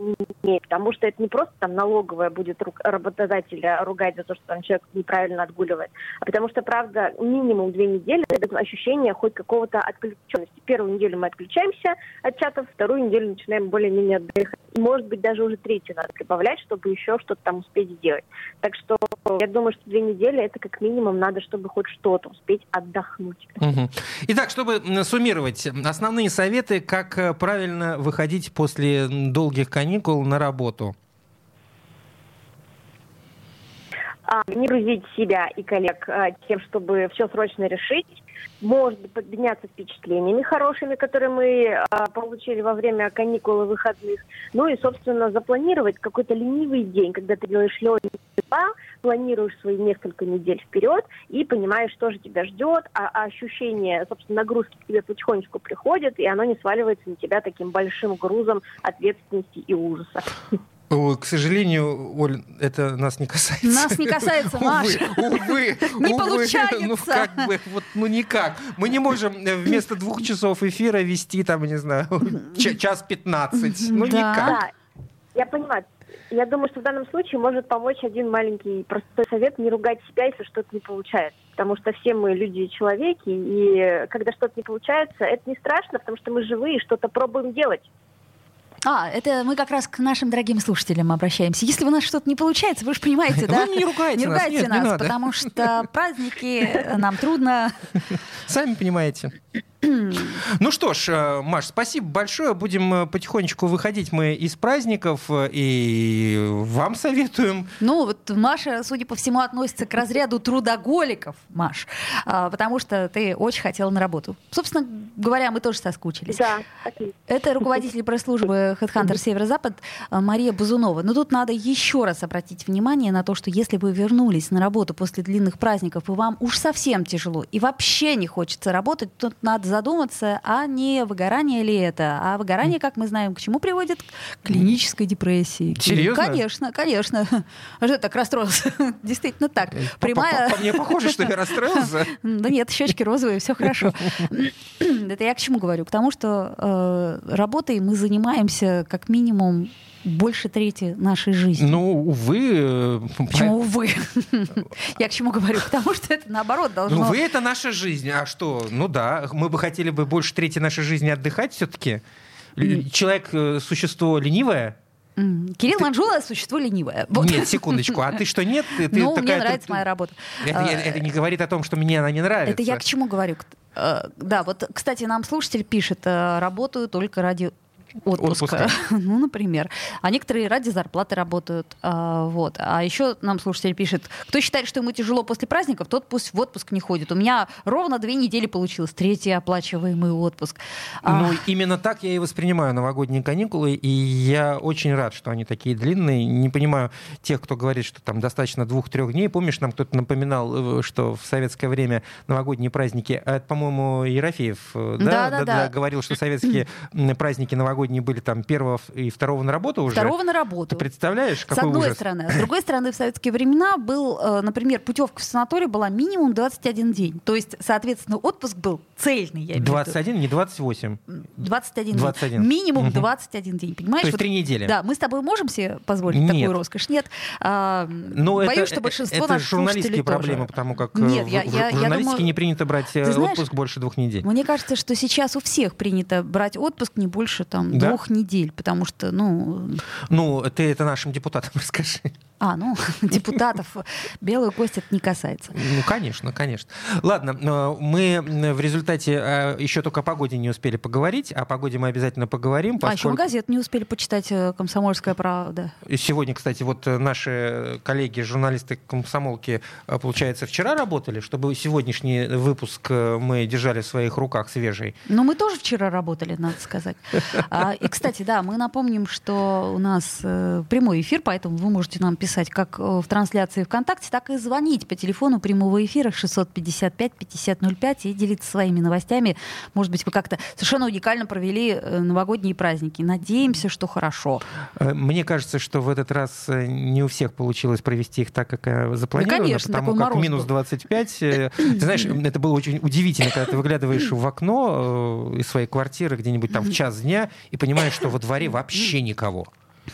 Speaker 6: не, потому что это не просто там налоговая будет работодателя ругать за то, что там человек неправильно отгуливает, а потому что, правда, минимум две недели это ощущение хоть какого-то отключенности. Первую неделю мы отключаемся от чатов, вторую неделю начинаем более-менее отдыхать. Может быть, даже уже третью надо прибавлять, чтобы еще что-то там успеть сделать. Так что я думаю, что две недели это как минимум надо, чтобы хоть что-то успеть отдохнуть.
Speaker 2: Итак, чтобы суммировать, основные советы, как э, правильно выходить после долгих каникул на работу?
Speaker 6: А, не грузить себя и коллег а, тем, чтобы все срочно решить. Может подняться впечатлениями хорошими, которые мы а, получили во время каникул и выходных. Ну и, собственно, запланировать какой-то ленивый день, когда ты делаешь легкий планируешь свои несколько недель вперед и понимаешь, что же тебя ждет, а, а ощущение, собственно, нагрузки к тебе потихонечку приходит, и оно не сваливается на тебя таким большим грузом ответственности и ужаса.
Speaker 2: К сожалению, Оль, это нас не касается.
Speaker 3: Нас не касается, Маша.
Speaker 2: Увы, [laughs]
Speaker 3: не
Speaker 2: увы,
Speaker 3: получается.
Speaker 2: Ну, как бы, вот, ну, никак. Мы не можем вместо двух часов эфира вести, там, не знаю, [laughs] час пятнадцать. Ну,
Speaker 3: Да.
Speaker 2: никак.
Speaker 6: Да, я понимаю. Я думаю, что в данном случае может помочь один маленький простой совет не ругать себя, если что-то не получается. Потому что все мы люди и человеки, и когда что-то не получается, это не страшно, потому что мы живые и что-то пробуем делать.
Speaker 3: А, это мы как раз к нашим дорогим слушателям обращаемся. Если у нас что-то не получается, вы же понимаете, [laughs]
Speaker 2: Вы
Speaker 3: да?
Speaker 2: не ругайте
Speaker 3: Не
Speaker 2: нас,
Speaker 3: ругайте
Speaker 2: нет, не
Speaker 3: нас,
Speaker 2: надо.
Speaker 3: потому что [laughs] праздники, нам трудно.
Speaker 2: Сами понимаете. [clears throat] Ну что ж, э, Маш, спасибо большое. Будем э, потихонечку выходить мы из праздников э, и вам советуем.
Speaker 3: Ну, вот Маша, судя по всему, относится к разряду трудоголиков, Маш, а, потому что ты очень хотела на работу. Собственно говоря, мы тоже соскучились.
Speaker 6: Да.
Speaker 3: Это руководитель пресс-службы HeadHunter Северо-Запад Мария Бузунова. Но тут надо еще раз обратить внимание на то, что если вы вернулись на работу после длинных праздников, и вам уж совсем тяжело, и вообще не хочется работать, то надо задуматься, а не выгорание ли это. А выгорание, как мы знаем, к чему приводит? К клинической депрессии.
Speaker 2: Серьезно?
Speaker 3: Конечно, конечно. А что так расстроился? [laughs] Действительно так. Прямая...
Speaker 2: По- по мне похоже, что я [laughs] расстроился.
Speaker 3: Да нет, щечки розовые, все хорошо. [laughs] Это я к чему говорю? К тому, что э, работой мы занимаемся как минимум больше трети нашей жизни.
Speaker 2: Ну, увы. э,
Speaker 3: Почему вы? [laughs] Я к чему говорю? Потому что это наоборот
Speaker 2: Ну,
Speaker 3: должно...
Speaker 2: вы это наша жизнь. А что? Ну да, мы бы хотели бы больше трети нашей жизни отдыхать все-таки. Человек э, существо ленивое.
Speaker 3: Кирилл Манжула существо ленивое. Вот.
Speaker 2: Нет, секундочку. А ты что, нет? Ты, ты
Speaker 3: Ну, мне
Speaker 2: такая-
Speaker 3: нравится
Speaker 2: ты-
Speaker 3: моя работа.
Speaker 2: Это,
Speaker 3: А,
Speaker 2: это не говорит о том, что мне она не нравится.
Speaker 3: Это я к чему говорю? Э, Да, вот, кстати, нам слушатель пишет, работаю только ради отпуска.
Speaker 2: Отпуска. [laughs]
Speaker 3: ну, например. А некоторые ради зарплаты работают. А, вот. А еще нам слушатель пишет, кто считает, что ему тяжело после праздников, тот пусть в отпуск не ходит. У меня ровно две недели получилось. Третий оплачиваемый отпуск. А,
Speaker 2: Ну, именно так я и воспринимаю новогодние каникулы, и я очень рад, что они такие длинные. Не понимаю тех, кто говорит, что там достаточно двух-трех дней. Помнишь, нам кто-то напоминал, э, что в советское время новогодние праздники, а это, по-моему, Ерофеев, э, да?
Speaker 3: Да-да-да.
Speaker 2: говорил, что советские [clears throat] праздники новогодние были там первого и второго на работу уже.
Speaker 3: Второго на
Speaker 2: Ты
Speaker 3: работу.
Speaker 2: представляешь,
Speaker 3: С
Speaker 2: какой
Speaker 3: одной
Speaker 2: ужас?
Speaker 3: стороны. А с другой стороны, в советские времена был, э, например, путевка в санаторий была минимум 21 день. То есть, соответственно, отпуск был цельный. Я имею в виду.
Speaker 2: 21, не 28.
Speaker 3: 21,
Speaker 2: 21.
Speaker 3: день. Минимум
Speaker 2: Мгм.
Speaker 3: 21 день. Понимаешь?
Speaker 2: То есть
Speaker 3: Вот-
Speaker 2: три недели.
Speaker 3: Да, мы с тобой можем себе позволить
Speaker 2: Нет.
Speaker 3: такую роскошь? Нет. А,
Speaker 2: Ну,
Speaker 3: боюсь,
Speaker 2: это,
Speaker 3: что большинство
Speaker 2: это
Speaker 3: наших
Speaker 2: журналистские проблемы,
Speaker 3: тоже.
Speaker 2: потому как э,
Speaker 3: Нет,
Speaker 2: в,
Speaker 3: я- я-
Speaker 2: в
Speaker 3: я
Speaker 2: журналистике
Speaker 3: думаю-
Speaker 2: не принято брать э,
Speaker 3: Ты знаешь,
Speaker 2: отпуск больше двух недель.
Speaker 3: Мне кажется, что сейчас у всех принято брать отпуск не больше там
Speaker 2: Да?
Speaker 3: двух недель, потому что, ну,
Speaker 2: Ну, ты это нашим депутатам [laughs] расскажи.
Speaker 3: А, ну, [laughs] депутатов белую кость это не касается.
Speaker 2: Ну, конечно, конечно. Ладно, мы в результате э, еще только о погоде не успели поговорить. О погоде мы обязательно поговорим.
Speaker 3: Поскольку... А еще мы газет не успели почитать э, «Комсомольская правда».
Speaker 2: Сегодня, кстати, вот наши коллеги, журналисты комсомолки, э, получается, вчера работали, чтобы сегодняшний выпуск мы держали в своих руках свежий.
Speaker 3: Ну, мы тоже вчера работали, надо сказать. [laughs] А, и, кстати, да, мы напомним, что у нас прямой эфир, поэтому вы можете нам писать писать как э, в трансляции ВКонтакте, так и звонить по телефону прямого эфира 655-5005 и делиться своими новостями. Может быть, вы как-то совершенно уникально провели э, новогодние праздники. Надеемся, что хорошо.
Speaker 2: Э, мне кажется, что в этот раз не у всех получилось провести их так, как запланировано, да, конечно, потому как минус 25. Ты знаешь, [clears throat] это было очень удивительно, когда ты выглядываешь в окно из своей квартиры где-нибудь там в час дня и понимаешь, что во дворе вообще никого.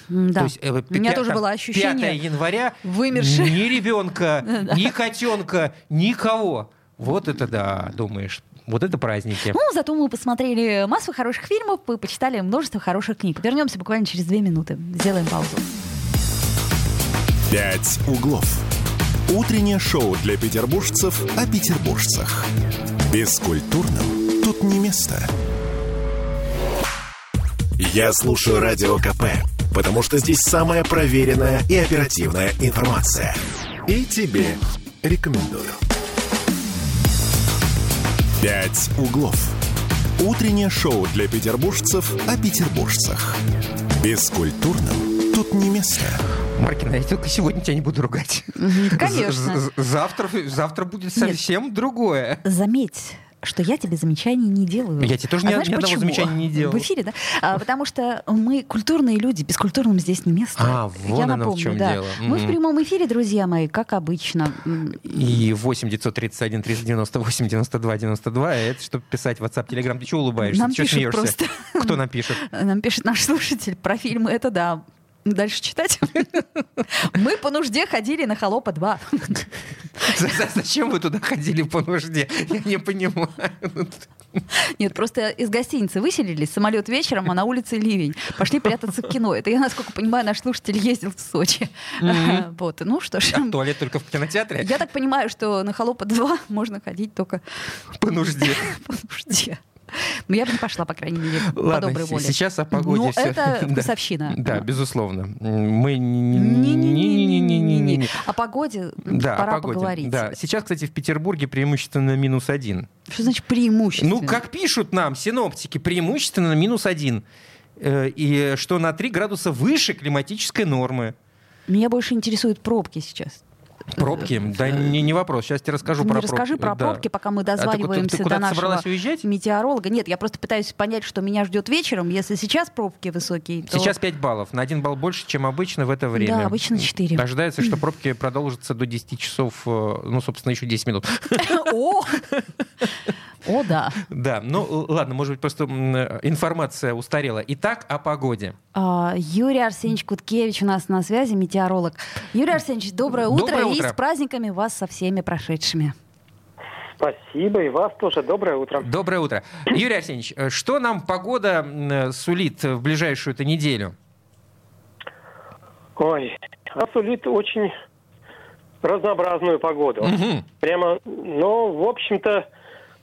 Speaker 3: Да. То есть, э, У меня тоже было ощущение
Speaker 2: 5 января
Speaker 3: вымерши.
Speaker 2: ни ребенка, [laughs] ни котенка, никого. Вот это да, думаешь. Вот это праздники.
Speaker 3: Ну, зато мы посмотрели массу хороших фильмов и почитали множество хороших книг. Вернемся буквально через две минуты. Сделаем паузу.
Speaker 1: «Пять углов». Утреннее шоу для петербуржцев о петербуржцах. Бескультурным тут не место. Я слушаю Радио КП, потому что здесь самая проверенная и оперативная информация. И тебе рекомендую. «Пять углов». Утреннее шоу для петербуржцев о петербуржцах. Бескультурным тут не место.
Speaker 2: Маркина, я только сегодня тебя не буду ругать.
Speaker 3: Конечно.
Speaker 2: Завтра, завтра будет совсем Нет. другое.
Speaker 3: Заметь, что я тебе замечаний не делаю.
Speaker 2: Я тебе тоже а ни, знаешь, ни одного замечания не делал.
Speaker 3: В эфире, да? А, потому что мы культурные люди, бескультурным здесь не место.
Speaker 2: А, вот я напомню, в чем
Speaker 3: да.
Speaker 2: дело.
Speaker 3: Мы mm-hmm. в прямом эфире, друзья мои, как обычно.
Speaker 2: И 8 931 398 92 92, это чтобы писать в WhatsApp, Telegram. Ты чего улыбаешься?
Speaker 3: Нам
Speaker 2: ты
Speaker 3: пишут просто.
Speaker 2: Кто напишет?
Speaker 3: Нам пишет наш слушатель про фильмы. Это да, Дальше читать. Мы по нужде ходили на Холопа 2.
Speaker 2: Зачем вы туда ходили по нужде? Я не понимаю.
Speaker 3: Нет, просто из гостиницы выселились, самолет вечером, а на улице ливень. Пошли прятаться в кино. Это я, насколько понимаю, наш слушатель ездил в Сочи. Вот, ну что ж.
Speaker 2: А туалет только в кинотеатре?
Speaker 3: Я так понимаю, что на Холопа 2 можно ходить только...
Speaker 2: По нужде. [laughs]
Speaker 3: По нужде. Ну, я бы не пошла, по крайней мере, Ладно, по доброй воле.
Speaker 2: сейчас о погоде.
Speaker 3: Ну, все. это [laughs] вкусовщина.
Speaker 2: Да, безусловно. Мы не...
Speaker 3: О погоде пора поговорить.
Speaker 2: Да, сейчас, кстати, в Петербурге преимущественно минус один.
Speaker 3: Что значит преимущественно?
Speaker 2: Ну, как пишут нам синоптики, преимущественно минус один. И что на 3 градуса выше климатической нормы.
Speaker 3: Меня больше интересуют пробки сейчас.
Speaker 2: Пробки? Да не, не вопрос. Сейчас тебе расскажу про
Speaker 3: расскажи
Speaker 2: пробки.
Speaker 3: про пробки, пока мы дозваниваемся
Speaker 2: а ты, ты, ты
Speaker 3: до нашего
Speaker 2: уезжать?
Speaker 3: метеоролога. Нет, я просто пытаюсь понять, что меня ждет вечером. Если сейчас пробки высокие, то...
Speaker 2: Сейчас 5 баллов. На 1 балл больше, чем обычно в это время.
Speaker 3: Да, обычно 4.
Speaker 2: Ожидается, что [clears throat] пробки продолжатся до 10 часов, э, ну, собственно, еще 10 минут.
Speaker 3: О! [laughs] О, да. [laughs]
Speaker 2: Да, ну ладно, может быть, просто информация устарела. Итак, о погоде.
Speaker 3: А, Юрий Арсеньевич Куткевич у нас на связи, метеоролог. Юрий Арсеньевич, доброе утро, доброе утро. и с праздниками вас со всеми прошедшими.
Speaker 7: Спасибо, и вас тоже. Доброе утро.
Speaker 2: Доброе утро. [coughs] Юрий Арсеньевич, э, что нам погода сулит в ближайшую эту неделю?
Speaker 7: Ой, она сулит очень разнообразную погоду. Угу. Прямо, ну, в общем-то, Э,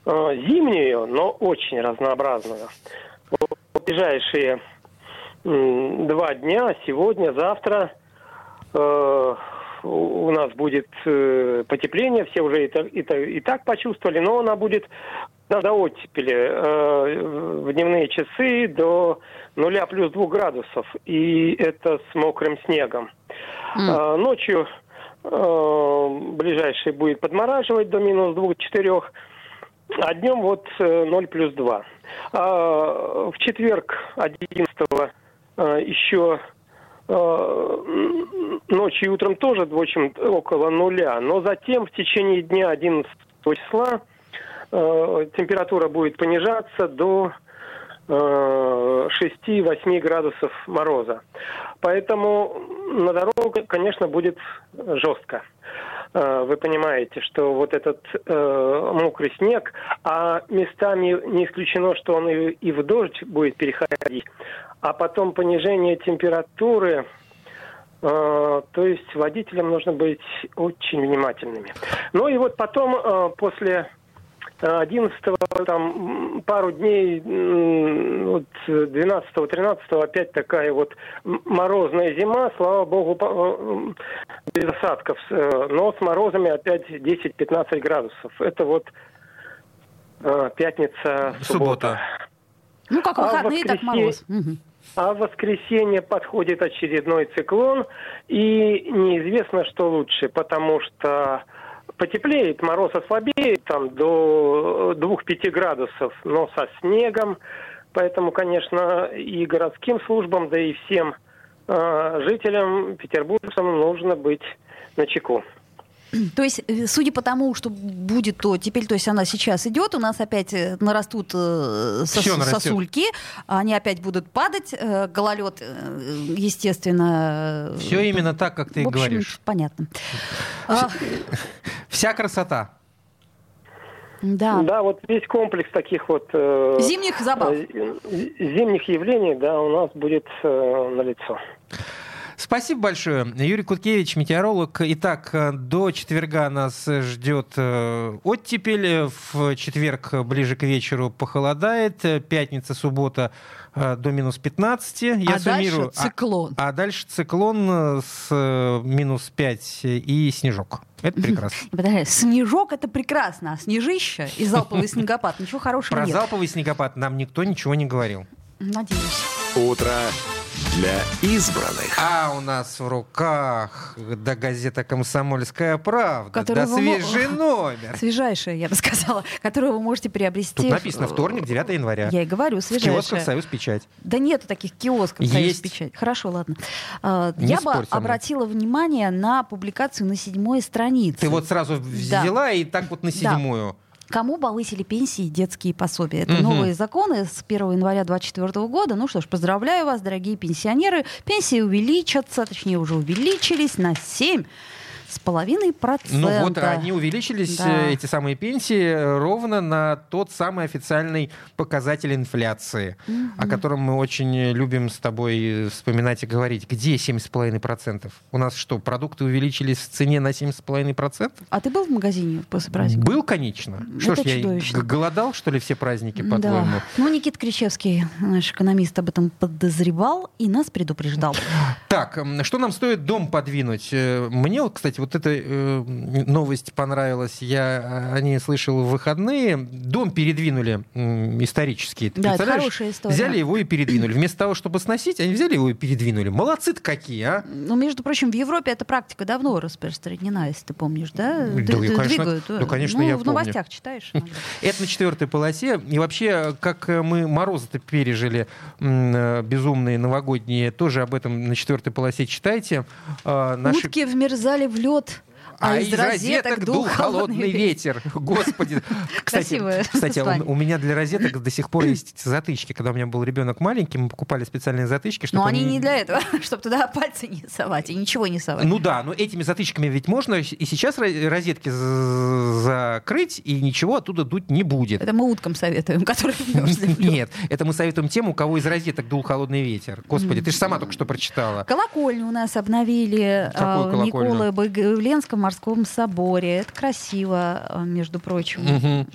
Speaker 7: зимнюю, но очень разнообразную. В ближайшие два дня, сегодня, завтра, э, у нас будет э, потепление, все уже и так, и, так, почувствовали, но она будет до оттепели э, в дневные часы до нуля плюс двух градусов, и это с мокрым снегом. Mm. Э, ночью э, ближайший будет подмораживать до минус двух-четырех, а днем вот 0 э, плюс 2. А в четверг 11 э, еще э, ночью и утром тоже, в общем, около нуля. Но затем в течение дня 11 числа температура будет понижаться до 6-8 градусов мороза. Поэтому на дорогу, конечно, будет жестко. Э, вы понимаете, что вот этот э, мокрый снег, а местами не исключено, что он и, и в дождь будет переходить, а потом понижение температуры Э, то есть водителям нужно быть очень внимательными. Ну и вот потом, э, после 11 там пару дней, вот 12-13 опять такая вот морозная зима, слава богу, э, без осадков, но с морозами опять 10-15 градусов. Это вот пятница, суббота. суббота.
Speaker 3: Ну, как выходные, а так мороз. Угу.
Speaker 7: А в воскресенье подходит очередной циклон, и неизвестно, что лучше, потому что потеплеет, мороз ослабеет там до 2-5 градусов, но со снегом. Поэтому, конечно, и городским службам, да и всем э, жителям, петербуржцам нужно быть на чеку. [clears throat]
Speaker 3: То есть, э, судя по тому, что будет, то теперь, то есть она сейчас идет, у нас опять э, нарастут э, сос, сосульки, они опять будут падать, гололед, естественно.
Speaker 2: Все именно так, как ты
Speaker 3: в общем,
Speaker 2: говоришь.
Speaker 3: Понятно. [laughs]
Speaker 2: Вся красота.
Speaker 7: Да. Да, вот весь комплекс таких вот э,
Speaker 3: зимних забав, э,
Speaker 7: зимних явлений, да, у нас будет э, на лицо.
Speaker 2: Спасибо большое. Юрий Куткевич, метеоролог. Итак, до четверга нас ждет э, оттепель. В четверг ближе к вечеру похолодает. Пятница, суббота э, до минус 15. Я
Speaker 3: а суммирую. дальше циклон.
Speaker 2: А, а дальше циклон с э, минус 5 и снежок. Это прекрасно.
Speaker 3: Снежок это прекрасно, а снежище и залповый [laughs] снегопад ничего хорошего
Speaker 2: Про
Speaker 3: нет.
Speaker 2: Про залповый снегопад нам никто ничего не говорил.
Speaker 3: Надеюсь.
Speaker 1: Утро для избранных.
Speaker 2: А у нас в руках да газета «Комсомольская правда», Которую да свежий вы... [laughs] номер.
Speaker 3: Свежайшая, я бы сказала, [laughs] которую вы можете приобрести.
Speaker 2: Тут написано вторник, 9 января.
Speaker 3: Я и говорю, свежайшая. В
Speaker 2: киосках «Союз Печать».
Speaker 3: Да нету таких киосков Есть. «Союз Печать». Хорошо, ладно. А, Не я бы обратила внимание на публикацию на седьмой странице.
Speaker 2: Ты вот сразу взяла да. и так вот на седьмую. Да.
Speaker 3: Кому повысили пенсии и детские пособия? Это угу. новые законы с 1 января 2024 года. Ну что ж, поздравляю вас, дорогие пенсионеры. Пенсии увеличатся, точнее уже увеличились на 7 с половиной процента.
Speaker 2: Ну вот они увеличились, да. Э, эти самые пенсии, ровно на тот самый официальный показатель инфляции, угу. о котором мы очень любим с тобой вспоминать и говорить. Где 7,5%? У нас что, продукты увеличились в цене на 7,5%?
Speaker 3: А ты был в магазине после праздника?
Speaker 2: Был, конечно. Что ж, чудовищно. я голодал, что ли, все праздники, по-твоему? Да.
Speaker 3: Ну, Никит Кричевский, наш экономист, об этом подозревал и нас предупреждал.
Speaker 2: Так, что нам стоит дом подвинуть? Э, мне, кстати, вот эта э, новость понравилась. Я о ней слышал в выходные. Дом передвинули э, исторический.
Speaker 3: да, это хорошая история.
Speaker 2: Взяли его и передвинули. Вместо того, чтобы сносить, они взяли его и передвинули. Молодцы-то какие, а?
Speaker 3: Ну, между прочим, в Европе эта практика давно распространена, если ты помнишь, да?
Speaker 2: Да, Д- конечно, двигают. Да, конечно,
Speaker 3: ну,
Speaker 2: я
Speaker 3: в
Speaker 2: помню.
Speaker 3: новостях читаешь. [laughs]
Speaker 2: Это на четвертой полосе. И вообще, как мы морозы-то пережили э, безумные новогодние, тоже об этом на четвертой полосе читайте.
Speaker 3: А, наши... Утки вмерзали в лед лед
Speaker 2: а, а из, розеток дул холодный ветер. Господи. [laughs] Кстати, кстати у, у меня для розеток до сих пор есть [clears throat] затычки. Когда у меня был ребенок маленький, мы покупали специальные затычки.
Speaker 3: Чтобы но они не для этого, [laughs] чтобы туда пальцы не совать и ничего не совать.
Speaker 2: Ну да, но этими затычками ведь можно и сейчас розетки закрыть, и ничего оттуда дуть не будет.
Speaker 3: Это мы уткам советуем, [laughs] которые
Speaker 2: Нет, это мы советуем тем, у кого из розеток дул холодный ветер. Господи, ты же сама только что прочитала.
Speaker 3: Колокольню у нас обновили а, Николы Баговленском морском соборе. Это красиво, э, между прочим.
Speaker 2: Угу.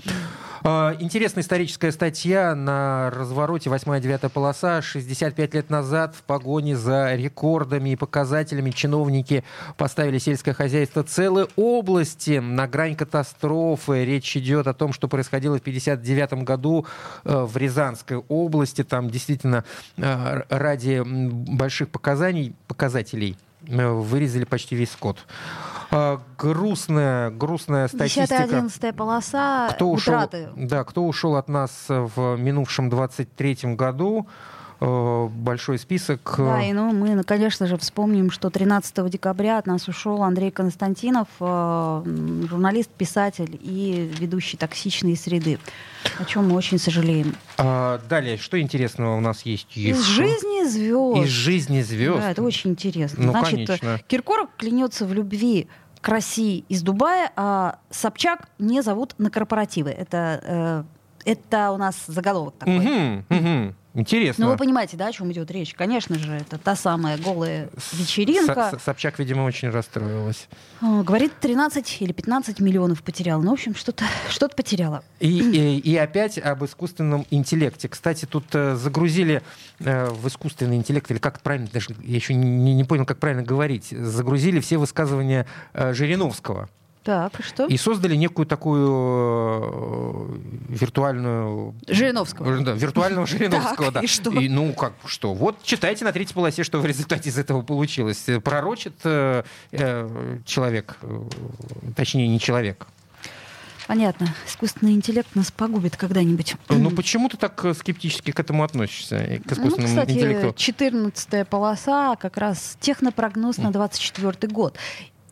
Speaker 2: Интересная историческая статья на развороте 8-9 полоса. 65 лет назад в погоне за рекордами и показателями чиновники поставили сельское хозяйство целой области на грань катастрофы. Речь идет о том, что происходило в 59 году э, в Рязанской области. Там действительно э, ради больших показаний, показателей вырезали почти весь скот. А, грустная, грустная статистика.
Speaker 3: 10-11 полоса
Speaker 2: кто ушел, Да, кто ушел от нас в минувшем 23-м году э, большой список.
Speaker 3: Да, и ну, мы, конечно же, вспомним, что 13 декабря от нас ушел Андрей Константинов, э, журналист, писатель и ведущий токсичной среды, о чем мы очень сожалеем.
Speaker 2: А, далее, что интересного у нас есть?
Speaker 3: Из жизни звезд.
Speaker 2: Из жизни звезд.
Speaker 3: Да, это очень интересно.
Speaker 2: Ну,
Speaker 3: Значит,
Speaker 2: конечно.
Speaker 3: Киркоров клянется в любви к России из Дубая, а Собчак не зовут на корпоративы. Это, э, это у нас заголовок такой.
Speaker 2: Угу, угу. Интересно.
Speaker 3: Ну, вы понимаете, да, о чем идет речь? Конечно же, это та самая голая вечеринка.
Speaker 2: С- С- Собчак, видимо, очень расстроилась.
Speaker 3: А, Говорит, 13 или 15 миллионов потеряла. Ну, в общем, что-то что потеряла.
Speaker 2: И, и, и опять об искусственном интеллекте. Кстати, тут э, загрузили э, в искусственный интеллект, или как правильно, даже я еще не, не понял, как правильно говорить, загрузили все высказывания э, Жириновского.
Speaker 3: Так, и что?
Speaker 2: И создали некую такую э, виртуальную...
Speaker 3: Жириновского.
Speaker 2: Да, виртуального [laughs] Жириновского,
Speaker 3: Так,
Speaker 2: да.
Speaker 3: и что?
Speaker 2: ну, как что? Вот читайте на третьей полосе, что в результате из этого получилось. Пророчит э, э, человек, э, точнее, не человек.
Speaker 3: Понятно. Искусственный интеллект нас погубит когда-нибудь.
Speaker 2: Ну, почему ты так э, скептически к этому относишься, и к
Speaker 3: Ну,
Speaker 2: искусственному
Speaker 3: кстати,
Speaker 2: интеллекту?
Speaker 3: 14 полоса, как раз технопрогноз на 24 год.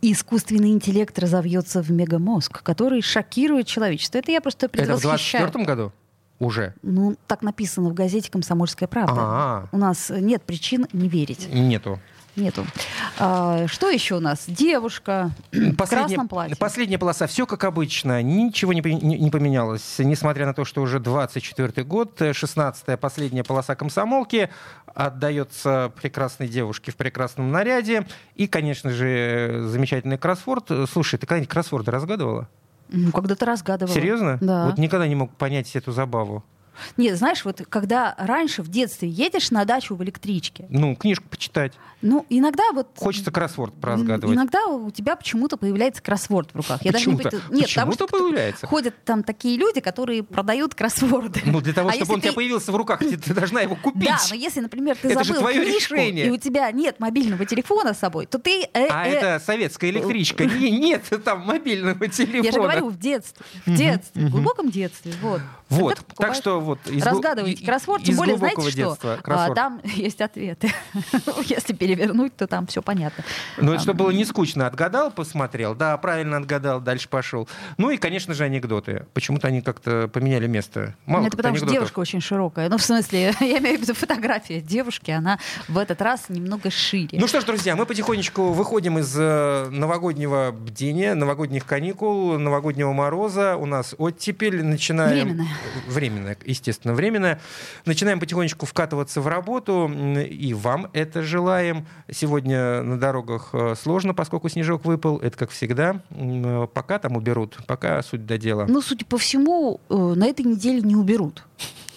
Speaker 3: Искусственный интеллект разовьется в мегамозг, который шокирует человечество. Это я просто
Speaker 2: Это в
Speaker 3: предвосхищаю.
Speaker 2: 24 году? Уже?
Speaker 3: Ну, так написано в газете «Комсомольская правда».
Speaker 2: А,
Speaker 3: У нас нет причин не верить.
Speaker 2: нету.
Speaker 3: Нету. А, что еще у нас? Девушка в красном платье.
Speaker 2: Последняя полоса. Все как обычно. Ничего не, не- не поменялось. Несмотря на то, что уже 24 год, 16-я последняя полоса комсомолки отдается прекрасной девушке в прекрасном наряде. И, конечно же, замечательный кроссворд. Слушай, ты когда-нибудь кроссворды разгадывала?
Speaker 3: Ну, когда-то разгадывала.
Speaker 2: Серьезно?
Speaker 3: Да.
Speaker 2: Вот никогда не мог понять эту забаву.
Speaker 3: Нет, знаешь, вот когда раньше в детстве едешь на дачу в электричке,
Speaker 2: Ну, книжку почитать.
Speaker 3: ну, иногда вот...
Speaker 2: Хочется кроссворд поразгадывать.
Speaker 3: Иногда у тебя почему-то появляется кроссворд в руках. Я даже не
Speaker 2: Почему-то.
Speaker 3: Нет, потому
Speaker 2: Почему-то
Speaker 3: что
Speaker 2: появляется.
Speaker 3: ходят там такие люди, которые продают кроссворды.
Speaker 2: Ну, для того,
Speaker 3: А
Speaker 2: чтобы он у тебя
Speaker 3: ты-
Speaker 2: появился в руках, ты, ты должна его купить.
Speaker 3: Да, но если, например, ты
Speaker 2: Это
Speaker 3: забыл
Speaker 2: твое
Speaker 3: книжку,
Speaker 2: решение.
Speaker 3: и у тебя нет мобильного телефона с собой, то ты... э,
Speaker 2: А
Speaker 3: э,
Speaker 2: это советская электричка. [laughs] Не- Нет там мобильного телефона.
Speaker 3: Я же говорю, в детстве. В детстве, в глубоком детстве. Вот.
Speaker 2: Вот,
Speaker 3: ты
Speaker 2: так что вот... из глу-
Speaker 3: Разгадывайте кроссворд,
Speaker 2: из
Speaker 3: тем более, знаете
Speaker 2: глубокого
Speaker 3: что?
Speaker 2: детства
Speaker 3: А, там [laughs] есть ответы. [laughs] Если перевернуть, то там все понятно.
Speaker 2: Ну, это чтобы было не скучно. Отгадал, посмотрел. Да, правильно отгадал, дальше пошел. Ну и, конечно же, анекдоты. Почему-то они как-то поменяли место. Мало
Speaker 3: это потому что девушка очень широкая. Ну, в смысле, [laughs] я имею в виду фотография девушки, она в этот раз немного шире.
Speaker 2: Ну что ж, друзья, мы потихонечку выходим из э, новогоднего бдения, новогодних каникул, новогоднего мороза. У нас оттепель. Начинаем...
Speaker 3: Временная.
Speaker 2: Временная, естественно, временная. Начинаем потихонечку вкатываться в работу. И вам это желаем. Сегодня на дорогах э, сложно, поскольку снежок выпал. Это как всегда. Э, Пока там уберут, пока суть до дела.
Speaker 3: Ну, судя по всему, э, на этой неделе не уберут.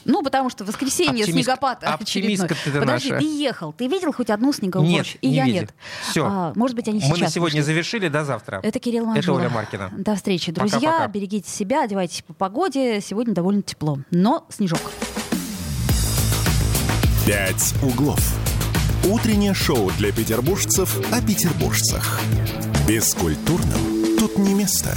Speaker 3: Ну, потому что воскресенье
Speaker 2: Оптимистка-
Speaker 3: снегопад очередной.
Speaker 2: оптимистка ты
Speaker 3: Подожди,
Speaker 2: наша.
Speaker 3: ты ехал, ты видел хоть одну снеговую
Speaker 2: Нет,
Speaker 3: ночь? И
Speaker 2: не
Speaker 3: я
Speaker 2: видел.
Speaker 3: нет.
Speaker 2: Всё.
Speaker 3: А, может быть, они
Speaker 2: Мы
Speaker 3: сейчас
Speaker 2: на сегодня
Speaker 3: пришли.
Speaker 2: завершили. До завтра.
Speaker 3: Это Кирилл
Speaker 2: Это
Speaker 3: Манжула.
Speaker 2: Оля Маркина.
Speaker 3: До встречи, друзья. Берегите себя, одевайтесь по погоде. Сегодня довольно тепло, но снежок.
Speaker 1: «Пять углов». Утреннее шоу для петербуржцев о петербуржцах. Бескультурным тут не место.